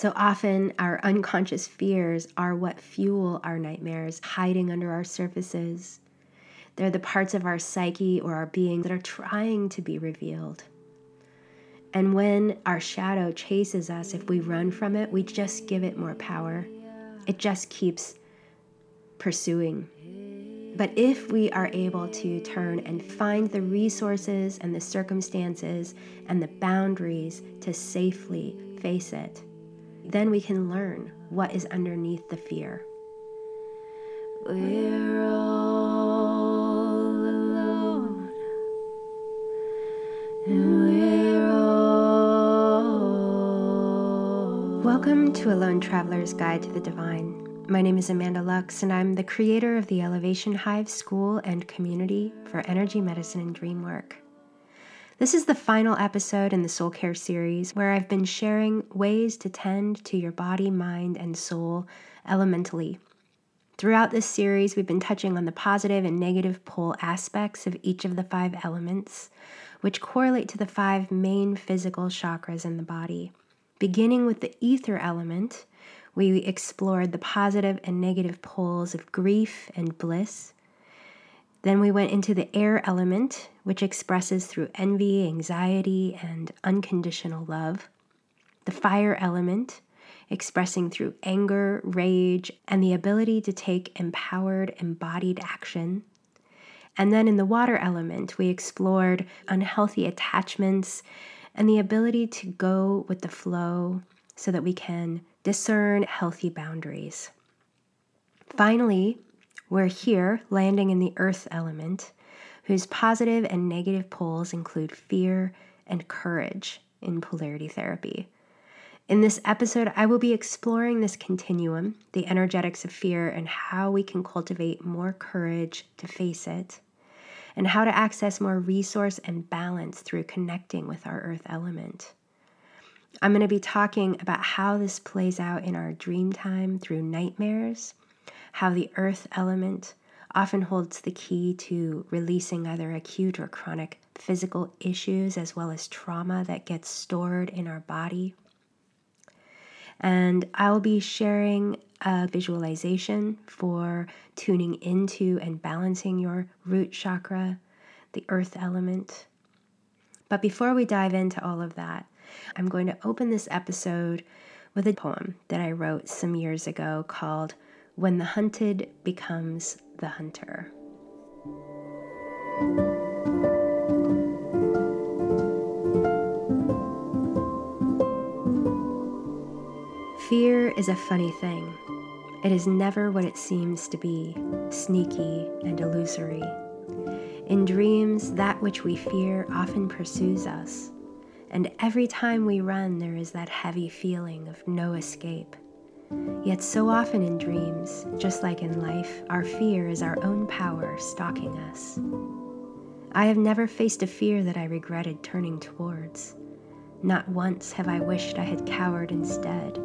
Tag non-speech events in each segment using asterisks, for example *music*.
So often, our unconscious fears are what fuel our nightmares, hiding under our surfaces. They're the parts of our psyche or our being that are trying to be revealed. And when our shadow chases us, if we run from it, we just give it more power. It just keeps pursuing. But if we are able to turn and find the resources and the circumstances and the boundaries to safely face it, then we can learn what is underneath the fear. We're all alone, and we're all. Welcome to A Lone Traveler's Guide to the Divine. My name is Amanda Lux, and I'm the creator of the Elevation Hive School and Community for Energy Medicine and Dream Work. This is the final episode in the Soul Care series where I've been sharing ways to tend to your body, mind, and soul elementally. Throughout this series, we've been touching on the positive and negative pole aspects of each of the five elements, which correlate to the five main physical chakras in the body. Beginning with the ether element, we explored the positive and negative poles of grief and bliss. Then we went into the air element, which expresses through envy, anxiety, and unconditional love. The fire element, expressing through anger, rage, and the ability to take empowered, embodied action. And then in the water element, we explored unhealthy attachments and the ability to go with the flow so that we can discern healthy boundaries. Finally, we're here landing in the earth element, whose positive and negative poles include fear and courage in polarity therapy. In this episode, I will be exploring this continuum, the energetics of fear, and how we can cultivate more courage to face it, and how to access more resource and balance through connecting with our earth element. I'm going to be talking about how this plays out in our dream time through nightmares, how the earth element often holds the key to releasing either acute or chronic physical issues as well as trauma that gets stored in our body. And I'll be sharing a visualization for tuning into and balancing your root chakra, the earth element. But before we dive into all of that, I'm going to open this episode with a poem that I wrote some years ago called When the Hunted Becomes the Hunter. Fear is a funny thing. It is never what it seems to be, sneaky and illusory. In dreams, that which we fear often pursues us and every time we run, there is that heavy feeling of no escape. Yet, so often in dreams, just like in life, our fear is our own power stalking us. I have never faced a fear that I regretted turning towards. Not once have I wished I had cowered instead,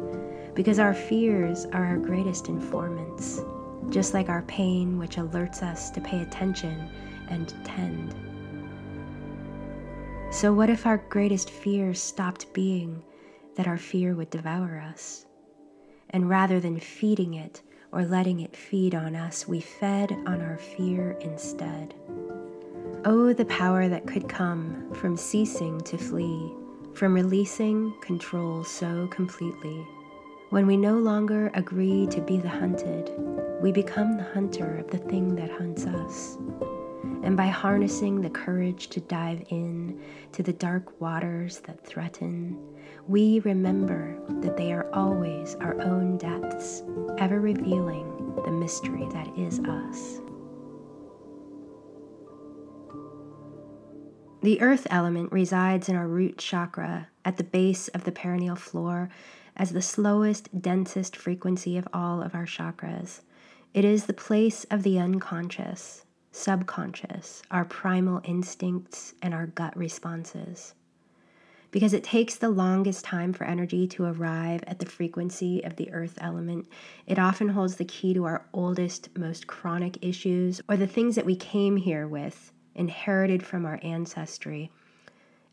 because our fears are our greatest informants, just like our pain, which alerts us to pay attention and tend. So, what if our greatest fear stopped being that our fear would devour us? And rather than feeding it or letting it feed on us, we fed on our fear instead. Oh, the power that could come from ceasing to flee, from releasing control so completely. When we no longer agree to be the hunted, we become the hunter of the thing that hunts us. And by harnessing the courage to dive in to the dark waters that threaten, we remember that they are always our own depths, ever revealing the mystery that is us. The earth element resides in our root chakra at the base of the perineal floor as the slowest, densest frequency of all of our chakras. It is the place of the unconscious, subconscious, our primal instincts, and our gut responses. Because it takes the longest time for energy to arrive at the frequency of the earth element, it often holds the key to our oldest, most chronic issues or the things that we came here with, inherited from our ancestry.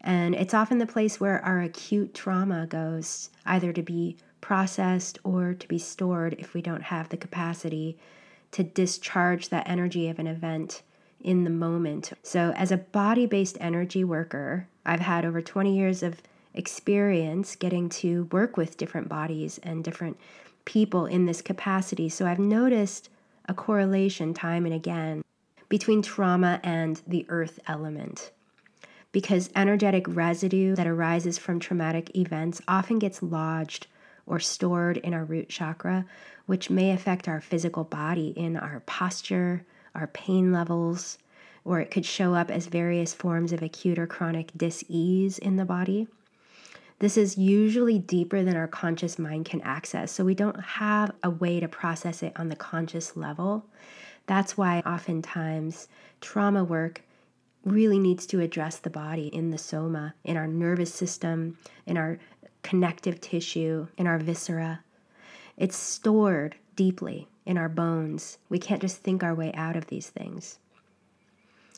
And it's often the place where our acute trauma goes, either to be processed or to be stored if we don't have the capacity to discharge that energy of an event in the moment. So, as a body based energy worker, I've had over 20 years of experience getting to work with different bodies and different people in this capacity. So, I've noticed a correlation time and again between trauma and the earth element. Because energetic residue that arises from traumatic events often gets lodged or stored in our root chakra, which may affect our physical body in our posture, our pain levels, or it could show up as various forms of acute or chronic dis-ease in the body. This is usually deeper than our conscious mind can access, so we don't have a way to process it on the conscious level. That's why oftentimes trauma work really needs to address the body in the soma, in our nervous system, in our connective tissue, in our viscera. It's stored deeply in our bones. We can't just think our way out of these things.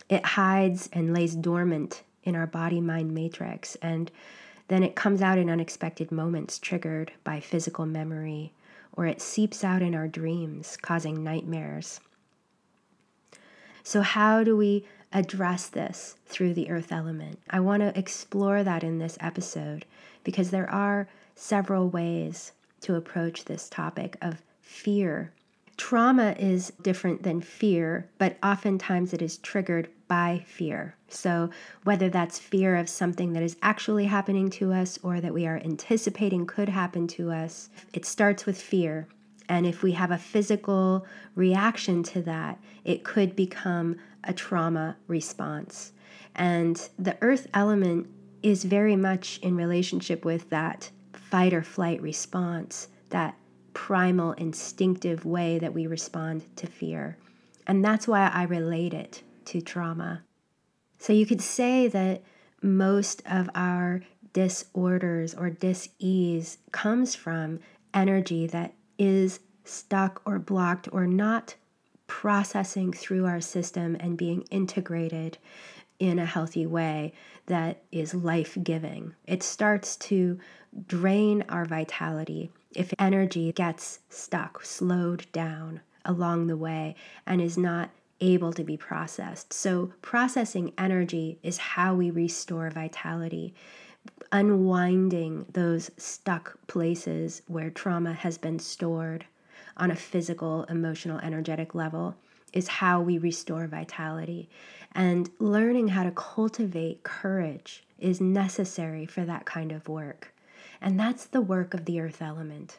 It hides and lays dormant in our body mind matrix, and then it comes out in unexpected moments triggered by physical memory, or it seeps out in our dreams, causing nightmares. So, how do we address this through the earth element? I want to explore that in this episode because there are several ways to approach this topic of fear. Trauma is different than fear, but oftentimes it is triggered by fear. So, whether that's fear of something that is actually happening to us or that we are anticipating could happen to us, it starts with fear. And if we have a physical reaction to that, it could become a trauma response. And the earth element is very much in relationship with that fight or flight response, that primal instinctive way that we respond to fear. And that's why I relate it to trauma. So you could say that most of our disorders or dis-ease comes from energy that is stuck or blocked or not processing through our system and being integrated in a healthy way that is life giving. It starts to drain our vitality if energy gets stuck, slowed down along the way, and is not able to be processed. So, processing energy is how we restore vitality. Unwinding those stuck places where trauma has been stored on a physical, emotional, energetic level is how we restore vitality. And learning how to cultivate courage is necessary for that kind of work. And that's the work of the earth element.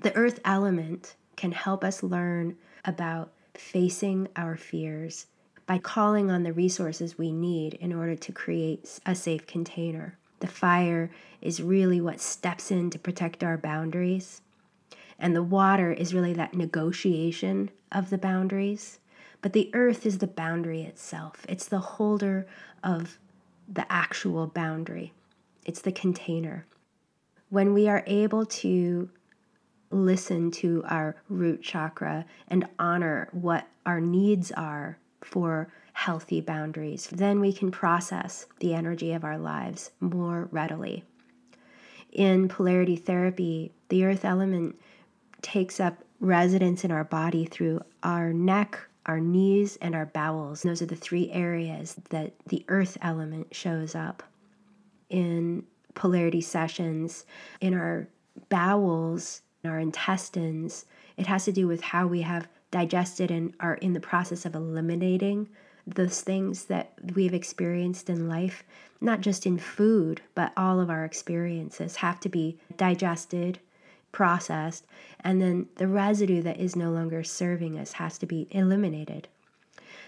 The earth element can help us learn about facing our fears by calling on the resources we need in order to create a safe container. The fire is really what steps in to protect our boundaries. And the water is really that negotiation of the boundaries. But the earth is the boundary itself, it's the holder of the actual boundary, it's the container. When we are able to listen to our root chakra and honor what our needs are for healthy boundaries, then we can process the energy of our lives more readily. In polarity therapy, the earth element takes up residence in our body through our neck, our knees, and our bowels. those are the three areas that the earth element shows up in polarity sessions. In our bowels, in our intestines, it has to do with how we have digested and are in the process of eliminating those things that we've experienced in life, not just in food, but all of our experiences have to be digested processed, and then the residue that is no longer serving us has to be eliminated.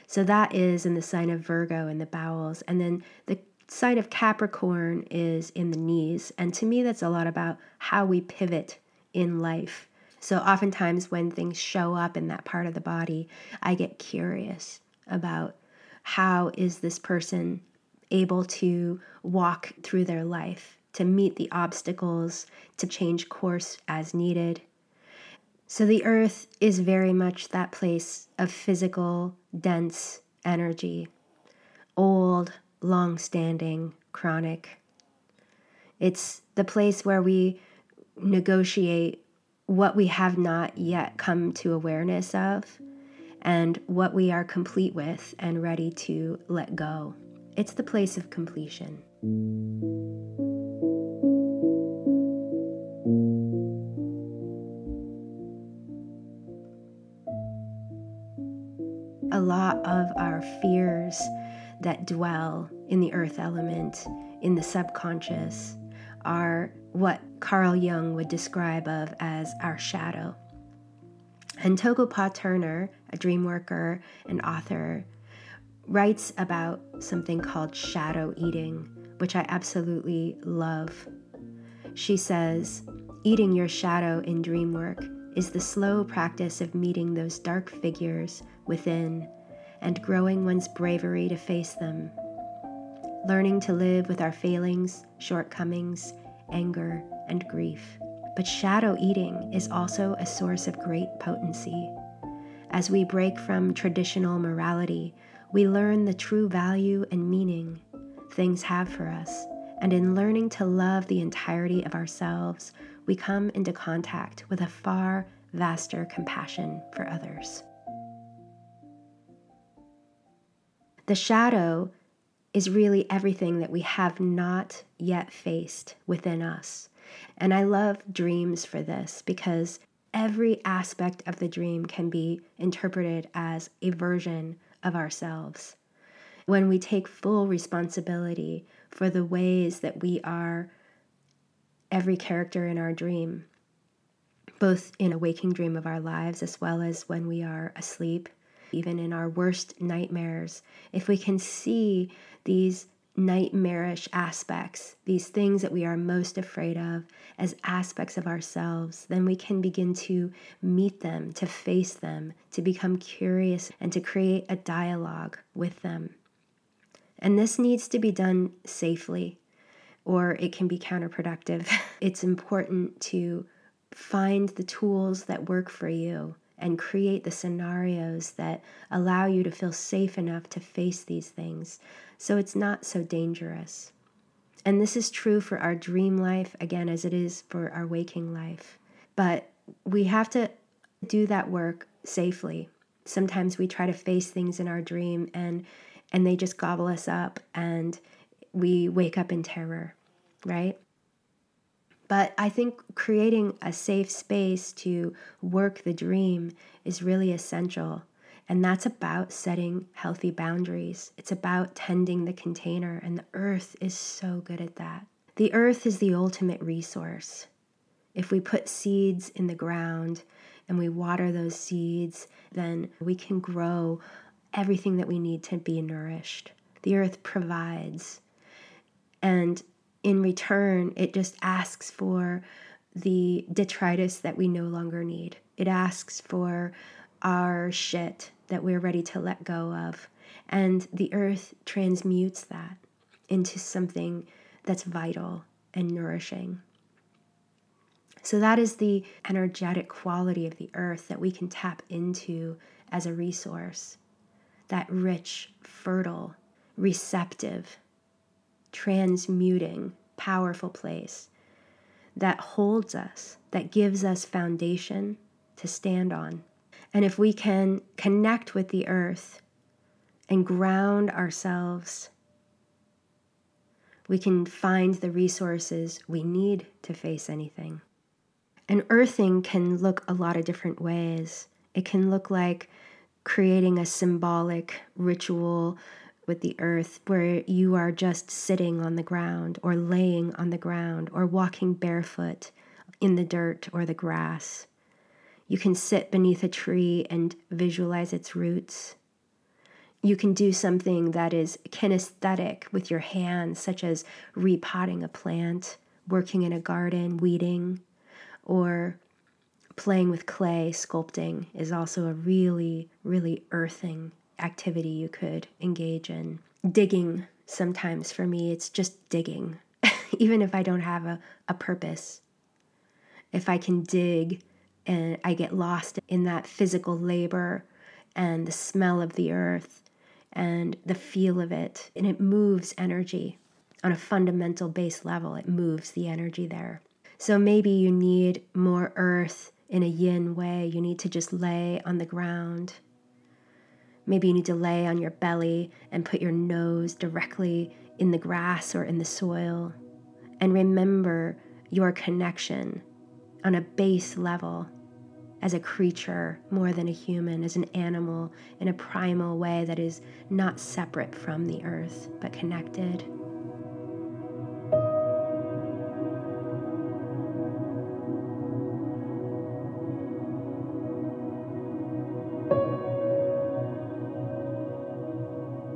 So that is in the sign of Virgo in the bowels. And then the sign of Capricorn is in the knees. And to me, that's a lot about how we pivot in life. So oftentimes, when things show up in that part of the body, I get curious about how is this person able to walk through their life to meet the obstacles, to change course as needed. So the earth is very much that place of physical, dense energy, old, long standing, chronic. It's the place where we negotiate what we have not yet come to awareness of and what we are complete with and ready to let go. It's the place of completion. Lot of our fears that dwell in the earth element, in the subconscious, are what Carl Jung would describe of as our shadow. And Toko-pa Turner, a dream worker and author, writes about something called shadow eating, which I absolutely love. She says, Eating your shadow in dream work is the slow practice of meeting those dark figures within and growing one's bravery to face them. Learning to live with our failings, shortcomings, anger, and grief. But shadow eating is also a source of great potency. As we break from traditional morality, we learn the true value and meaning things have for us. And in learning to love the entirety of ourselves, we come into contact with a far vaster compassion for others. The shadow is really everything that we have not yet faced within us. And I love dreams for this because every aspect of the dream can be interpreted as a version of ourselves. When we take full responsibility for the ways that we are every character in our dream, both in a waking dream of our lives as well as when we are asleep even in our worst nightmares, if we can see these nightmarish aspects, these things that we are most afraid of, as aspects of ourselves, then we can begin to meet them, to face them, to become curious, and to create a dialogue with them. And this needs to be done safely, or it can be counterproductive. *laughs* it's important to find the tools that work for you and create the scenarios that allow you to feel safe enough to face these things so it's not so dangerous. And this is true for our dream life, again, as it is for our waking life. But we have to do that work safely. Sometimes we try to face things in our dream and and they just gobble us up and we wake up in terror, right? But I think creating a safe space to work the dream is really essential. And that's about setting healthy boundaries. It's about tending the container, and the earth is so good at that. The earth is the ultimate resource. If we put seeds in the ground and we water those seeds, then we can grow everything that we need to be nourished. The earth provides. And in return, it just asks for the detritus that we no longer need. It asks for our shit that we're ready to let go of. And the earth transmutes that into something that's vital and nourishing. So, that is the energetic quality of the earth that we can tap into as a resource that rich, fertile, receptive, transmuting, powerful place that holds us, that gives us foundation to stand on. And if we can connect with the earth and ground ourselves, we can find the resources we need to face anything. And earthing can look a lot of different ways. It can look like creating a symbolic ritual with the earth where you are just sitting on the ground or laying on the ground or walking barefoot in the dirt or the grass. You can sit beneath a tree and visualize its roots. You can do something that is kinesthetic with your hands, such as repotting a plant, working in a garden, weeding, or playing with clay, sculpting is also a really, really earthing activity you could engage in. Digging, sometimes for me, it's just digging, *laughs* even if I don't have a, a purpose. If I can dig and I get lost in that physical labor and the smell of the earth and the feel of it, and it moves energy on a fundamental base level, it moves the energy there. So maybe you need more earth in a yin way. You need to just lay on the ground. Maybe you need to lay on your belly and put your nose directly in the grass or in the soil. And remember your connection on a base level as a creature more than a human, as an animal in a primal way that is not separate from the earth but connected.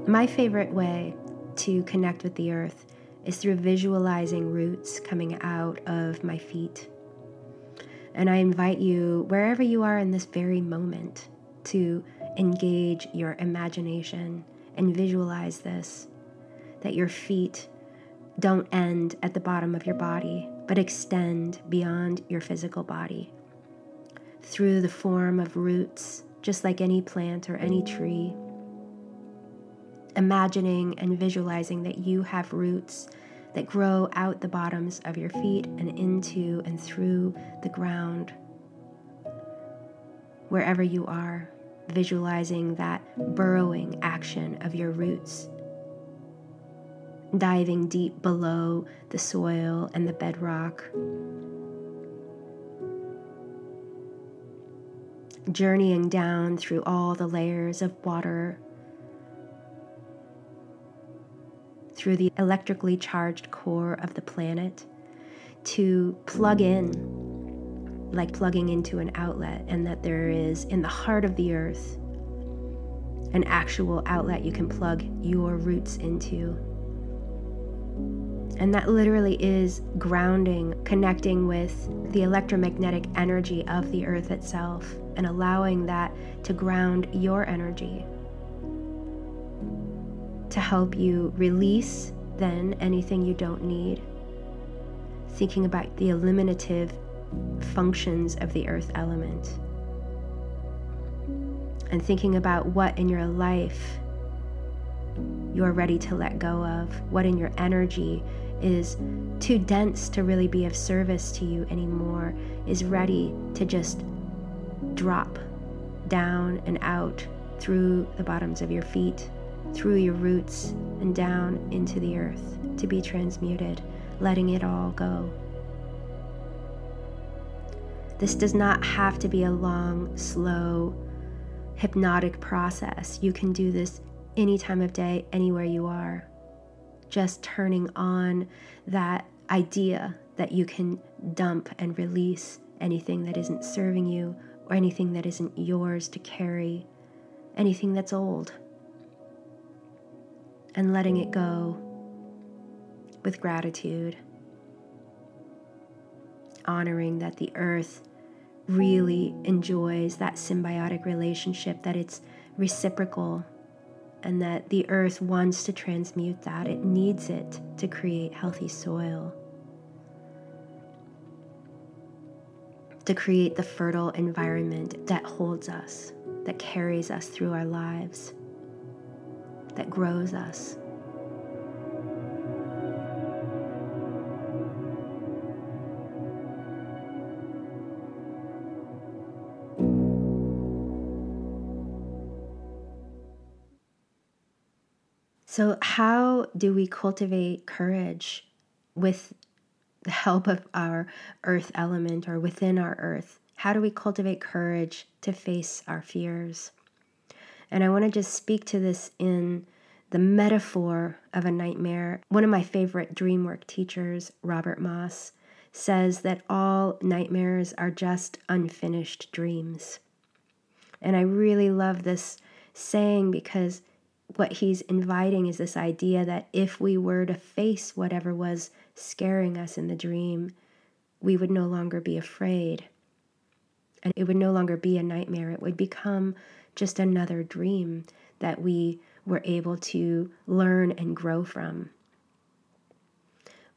My favorite way to connect with the earth is through visualizing roots coming out of my feet. And I invite you, wherever you are in this very moment, to engage your imagination and visualize this that your feet don't end at the bottom of your body, but extend beyond your physical body through the form of roots, just like any plant or any tree imagining and visualizing that you have roots that grow out the bottoms of your feet and into and through the ground. Wherever you are, visualizing that burrowing action of your roots, diving deep below the soil and the bedrock. Journeying down through all the layers of water through the electrically charged core of the planet to plug in, like plugging into an outlet, and that there is in the heart of the earth an actual outlet you can plug your roots into. And that literally is grounding, connecting with the electromagnetic energy of the earth itself, and allowing that to ground your energy to help you release then anything you don't need. Thinking about the eliminative functions of the earth element. And thinking about what in your life you are ready to let go of, what in your energy is too dense to really be of service to you anymore, is ready to just drop down and out through the bottoms of your feet through your roots and down into the earth to be transmuted, letting it all go. This does not have to be a long, slow, hypnotic process. You can do this any time of day, anywhere you are. Just turning on that idea that you can dump and release anything that isn't serving you or anything that isn't yours to carry, anything that's old and letting it go with gratitude, honoring that the earth really enjoys that symbiotic relationship, that it's reciprocal, and that the earth wants to transmute that. It needs it to create healthy soil, to create the fertile environment that holds us, that carries us through our lives that grows us. So, how do we cultivate courage with the help of our earth element or within our earth? How do we cultivate courage to face our fears? And I want to just speak to this in the metaphor of a nightmare. One of my favorite dream work teachers, Robert Moss, says that all nightmares are just unfinished dreams. And I really love this saying because what he's inviting is this idea that if we were to face whatever was scaring us in the dream, we would no longer be afraid. And it would no longer be a nightmare. It would become just another dream that we were able to learn and grow from.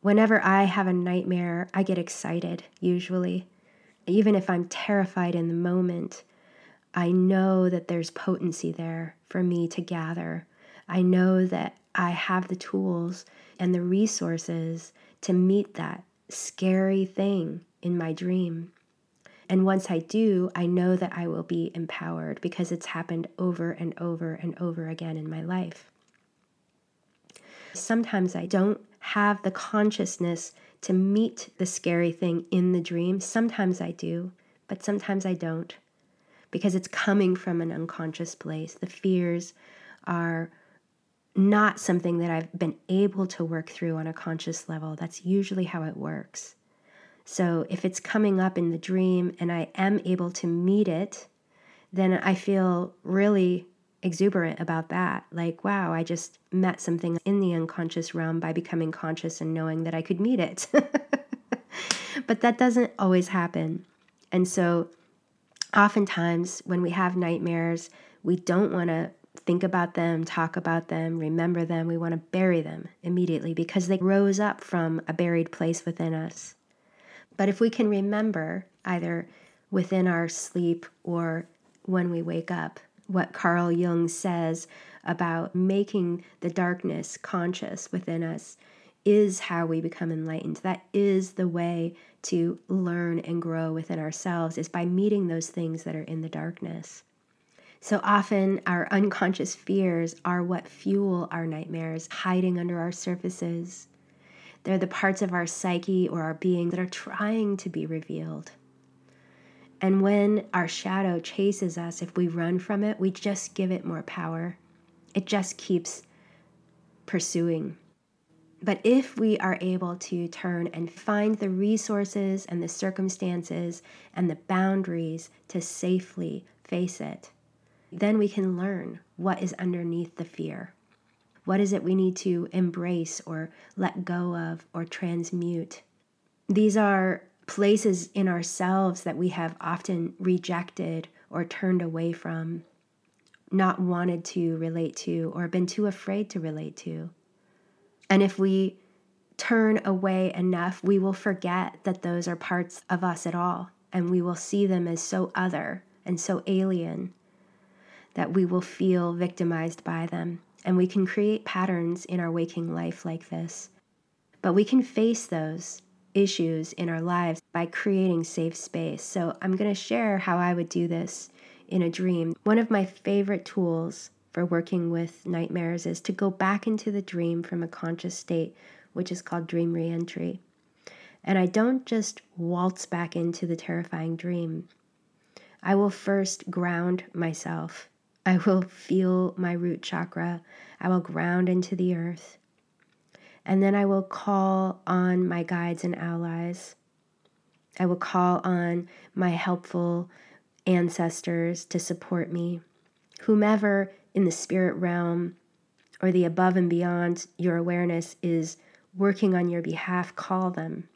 Whenever I have a nightmare, I get excited, usually. Even if I'm terrified in the moment, I know that there's potency there for me to gather. I know that I have the tools and the resources to meet that scary thing in my dream. And once I do, I know that I will be empowered because it's happened over and over and over again in my life. Sometimes I don't have the consciousness to meet the scary thing in the dream. Sometimes I do, but sometimes I don't because it's coming from an unconscious place. The fears are not something that I've been able to work through on a conscious level. That's usually how it works. So if it's coming up in the dream and I am able to meet it, then I feel really exuberant about that. Like, wow, I just met something in the unconscious realm by becoming conscious and knowing that I could meet it. *laughs* but that doesn't always happen. And so, oftentimes, when we have nightmares, we don't want to think about them, talk about them, remember them. We want to bury them immediately because they rose up from a buried place within us. But if we can remember, either within our sleep or when we wake up, what Carl Jung says about making the darkness conscious within us is how we become enlightened. That is the way to learn and grow within ourselves is by meeting those things that are in the darkness. So often our unconscious fears are what fuel our nightmares, hiding under our surfaces. They're the parts of our psyche or our being that are trying to be revealed. And when our shadow chases us, if we run from it, we just give it more power. It just keeps pursuing. But if we are able to turn and find the resources and the circumstances and the boundaries to safely face it, then we can learn what is underneath the fear. What is it we need to embrace or let go of or transmute? These are places in ourselves that we have often rejected or turned away from, not wanted to relate to, or been too afraid to relate to. And if we turn away enough, we will forget that those are parts of us at all, and we will see them as so other and so alien that we will feel victimized by them. And we can create patterns in our waking life like this. But we can face those issues in our lives by creating safe space. So, I'm going to share how I would do this in a dream. One of my favorite tools for working with nightmares is to go back into the dream from a conscious state, which is called dream reentry. And I don't just waltz back into the terrifying dream. I will first ground myself. I will feel my root chakra. I will ground into the earth. And then I will call on my guides and allies. I will call on my helpful ancestors to support me. Whomever in the spirit realm or the above and beyond your awareness is working on your behalf, call them.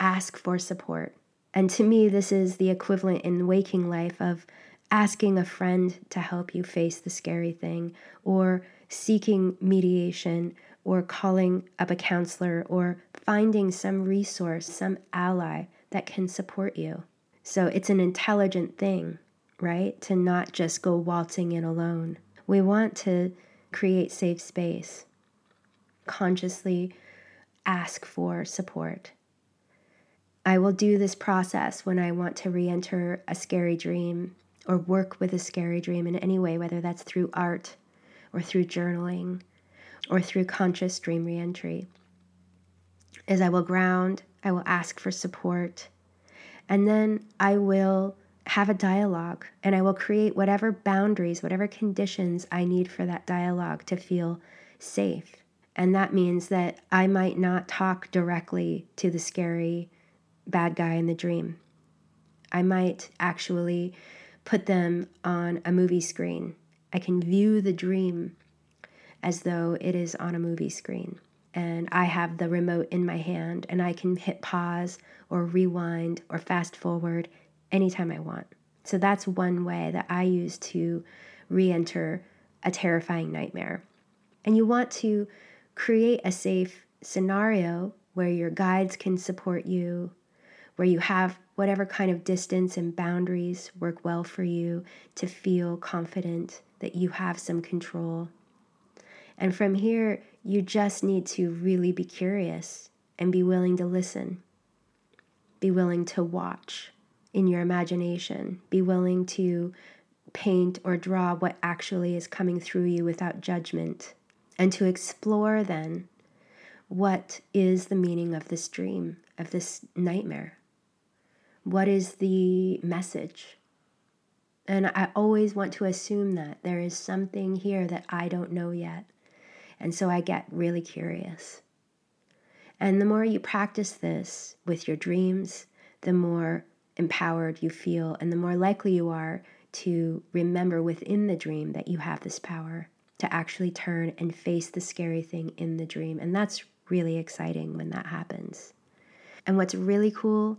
Ask for support. And to me, this is the equivalent in waking life of asking a friend to help you face the scary thing, or seeking mediation, or calling up a counselor or finding some resource, some ally that can support you. So it's an intelligent thing, right? To not just go waltzing in alone. We want to create safe space, consciously ask for support. I will do this process when I want to re enter a scary dream or work with a scary dream in any way, whether that's through art or through journaling or through conscious dream reentry. As I will ground, I will ask for support, and then I will have a dialogue and I will create whatever boundaries, whatever conditions I need for that dialogue to feel safe. And that means that I might not talk directly to the scary bad guy in the dream. I might actually put them on a movie screen. I can view the dream as though it is on a movie screen. And I have the remote in my hand and I can hit pause or rewind or fast forward anytime I want. So that's one way that I use to re enter a terrifying nightmare. And you want to create a safe scenario where your guides can support you, where you have whatever kind of distance and boundaries work well for you to feel confident that you have some control and from here, you just need to really be curious and be willing to listen. Be willing to watch in your imagination. Be willing to paint or draw what actually is coming through you without judgment. And to explore then what is the meaning of this dream, of this nightmare? What is the message? And I always want to assume that there is something here that I don't know yet. And so I get really curious. And the more you practice this with your dreams, the more empowered you feel, and the more likely you are to remember within the dream that you have this power to actually turn and face the scary thing in the dream. And that's really exciting when that happens. And what's really cool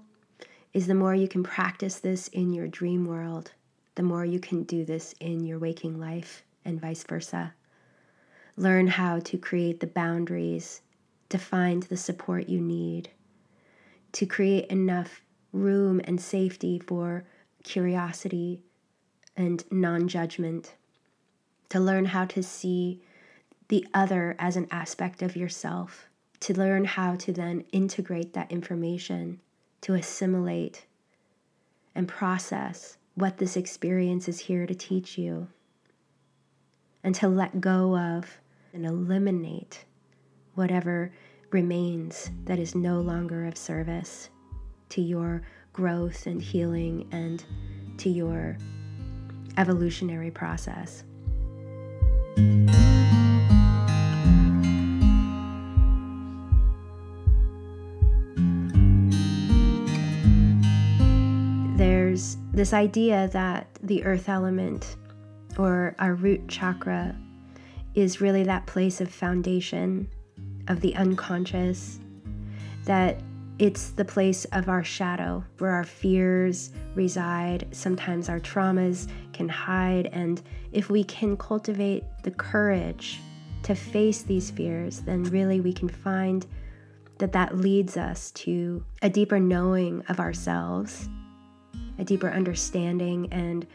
is the more you can practice this in your dream world, the more you can do this in your waking life and vice versa. Learn how to create the boundaries, to find the support you need, to create enough room and safety for curiosity and non judgment, to learn how to see the other as an aspect of yourself, to learn how to then integrate that information, to assimilate and process what this experience is here to teach you, and to let go of and eliminate whatever remains that is no longer of service to your growth and healing and to your evolutionary process. This idea that the earth element or our root chakra is really that place of foundation of the unconscious, that it's the place of our shadow where our fears reside. Sometimes our traumas can hide. And if we can cultivate the courage to face these fears, then really we can find that that leads us to a deeper knowing of ourselves, a deeper understanding and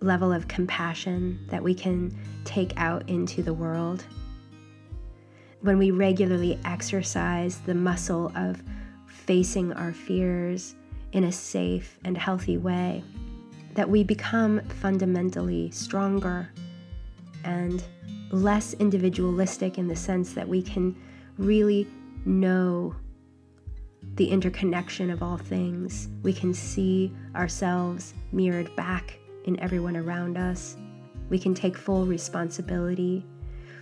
level of compassion that we can take out into the world. When we regularly exercise the muscle of facing our fears in a safe and healthy way, that we become fundamentally stronger and less individualistic in the sense that we can really know the interconnection of all things. We can see ourselves mirrored back in everyone around us. We can take full responsibility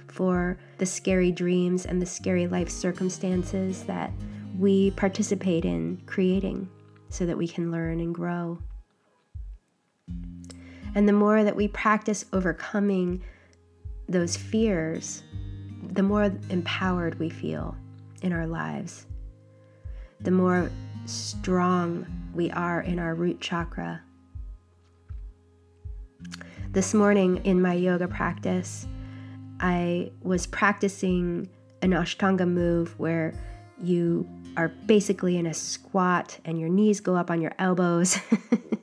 for the scary dreams and the scary life circumstances that we participate in creating so that we can learn and grow. And the more that we practice overcoming those fears, the more empowered we feel in our lives, the more strong we are in our root chakra. This morning in my yoga practice, I was practicing an Ashtanga move where you are basically in a squat and your knees go up on your elbows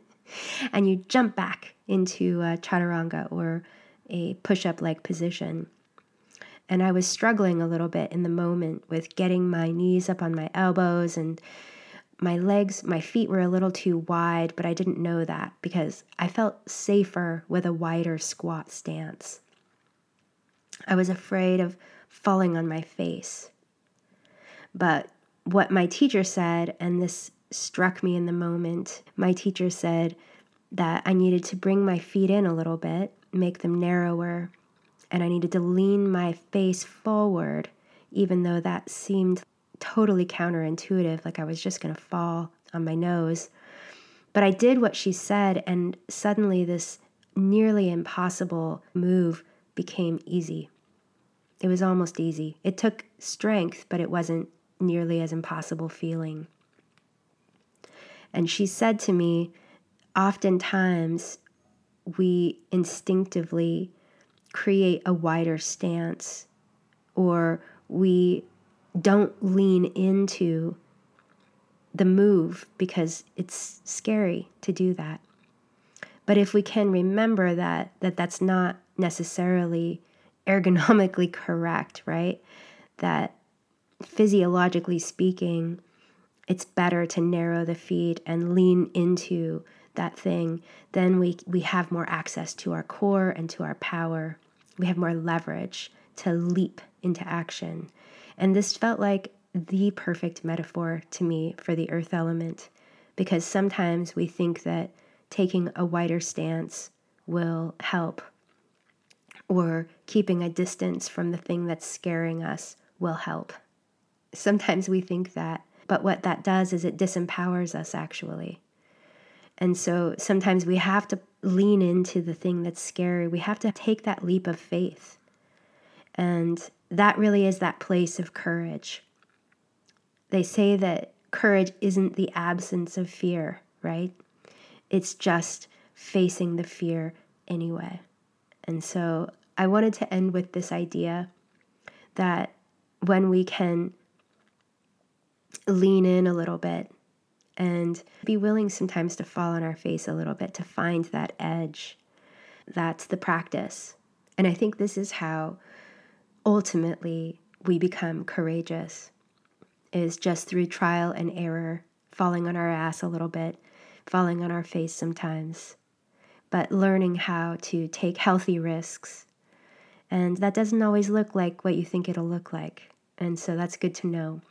*laughs* and you jump back into a chaturanga or a push up like position. And I was struggling a little bit in the moment with getting my knees up on my elbows and my legs, my feet were a little too wide, but I didn't know that because I felt safer with a wider squat stance. I was afraid of falling on my face. But what my teacher said, and this struck me in the moment, my teacher said that I needed to bring my feet in a little bit, make them narrower, and I needed to lean my face forward, even though that seemed totally counterintuitive, like I was just going to fall on my nose. But I did what she said, and suddenly this nearly impossible move became easy. It was almost easy. It took strength, but it wasn't nearly as impossible feeling. And she said to me, oftentimes we instinctively create a wider stance or we don't lean into the move because it's scary to do that. But if we can remember that that that's not necessarily ergonomically *laughs* correct, right? That physiologically speaking, it's better to narrow the feet and lean into that thing, then we, we have more access to our core and to our power. We have more leverage to leap into action. And this felt like the perfect metaphor to me for the earth element because sometimes we think that taking a wider stance will help or keeping a distance from the thing that's scaring us will help. Sometimes we think that, but what that does is it disempowers us actually. And so sometimes we have to lean into the thing that's scary. We have to take that leap of faith. And that really is that place of courage. They say that courage isn't the absence of fear, right? It's just facing the fear anyway. And so I wanted to end with this idea that when we can lean in a little bit and be willing sometimes to fall on our face a little bit to find that edge, that's the practice. And I think this is how ultimately we become courageous is just through trial and error, falling on our ass a little bit, falling on our face sometimes, but learning how to take healthy risks. And that doesn't always look like what you think it'll look like. And so that's good to know.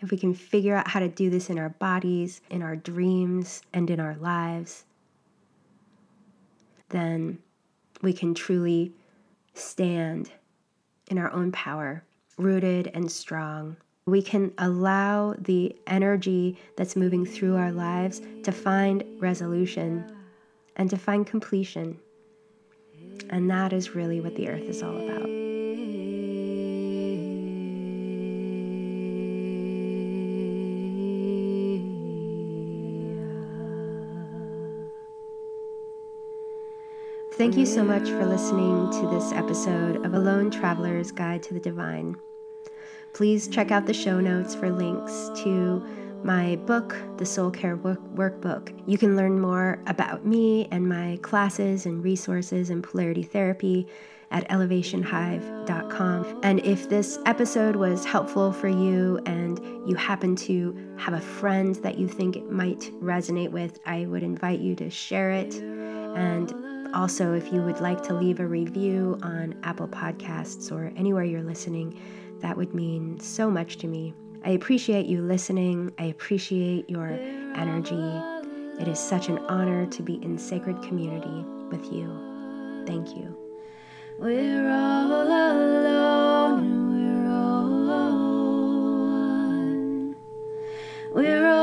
If we can figure out how to do this in our bodies, in our dreams, and in our lives, then we can truly stand in our own power rooted and strong. We can allow the energy that's moving through our lives to find resolution and to find completion. And that is really what the earth is all about. Thank you so much for listening to this episode of A Lone Traveler's Guide to the Divine. Please check out the show notes for links to my book, The Soul Care Work- Workbook. You can learn more about me and my classes and resources in polarity therapy at elevationhive.com. And if this episode was helpful for you and you happen to have a friend that you think it might resonate with, I would invite you to share it. And also, if you would like to leave a review on Apple Podcasts or anywhere you're listening, that would mean so much to me. I appreciate you listening. I appreciate your energy. It is such an honor to be in sacred community with you. Thank you. We're all alone. We're all one. We're all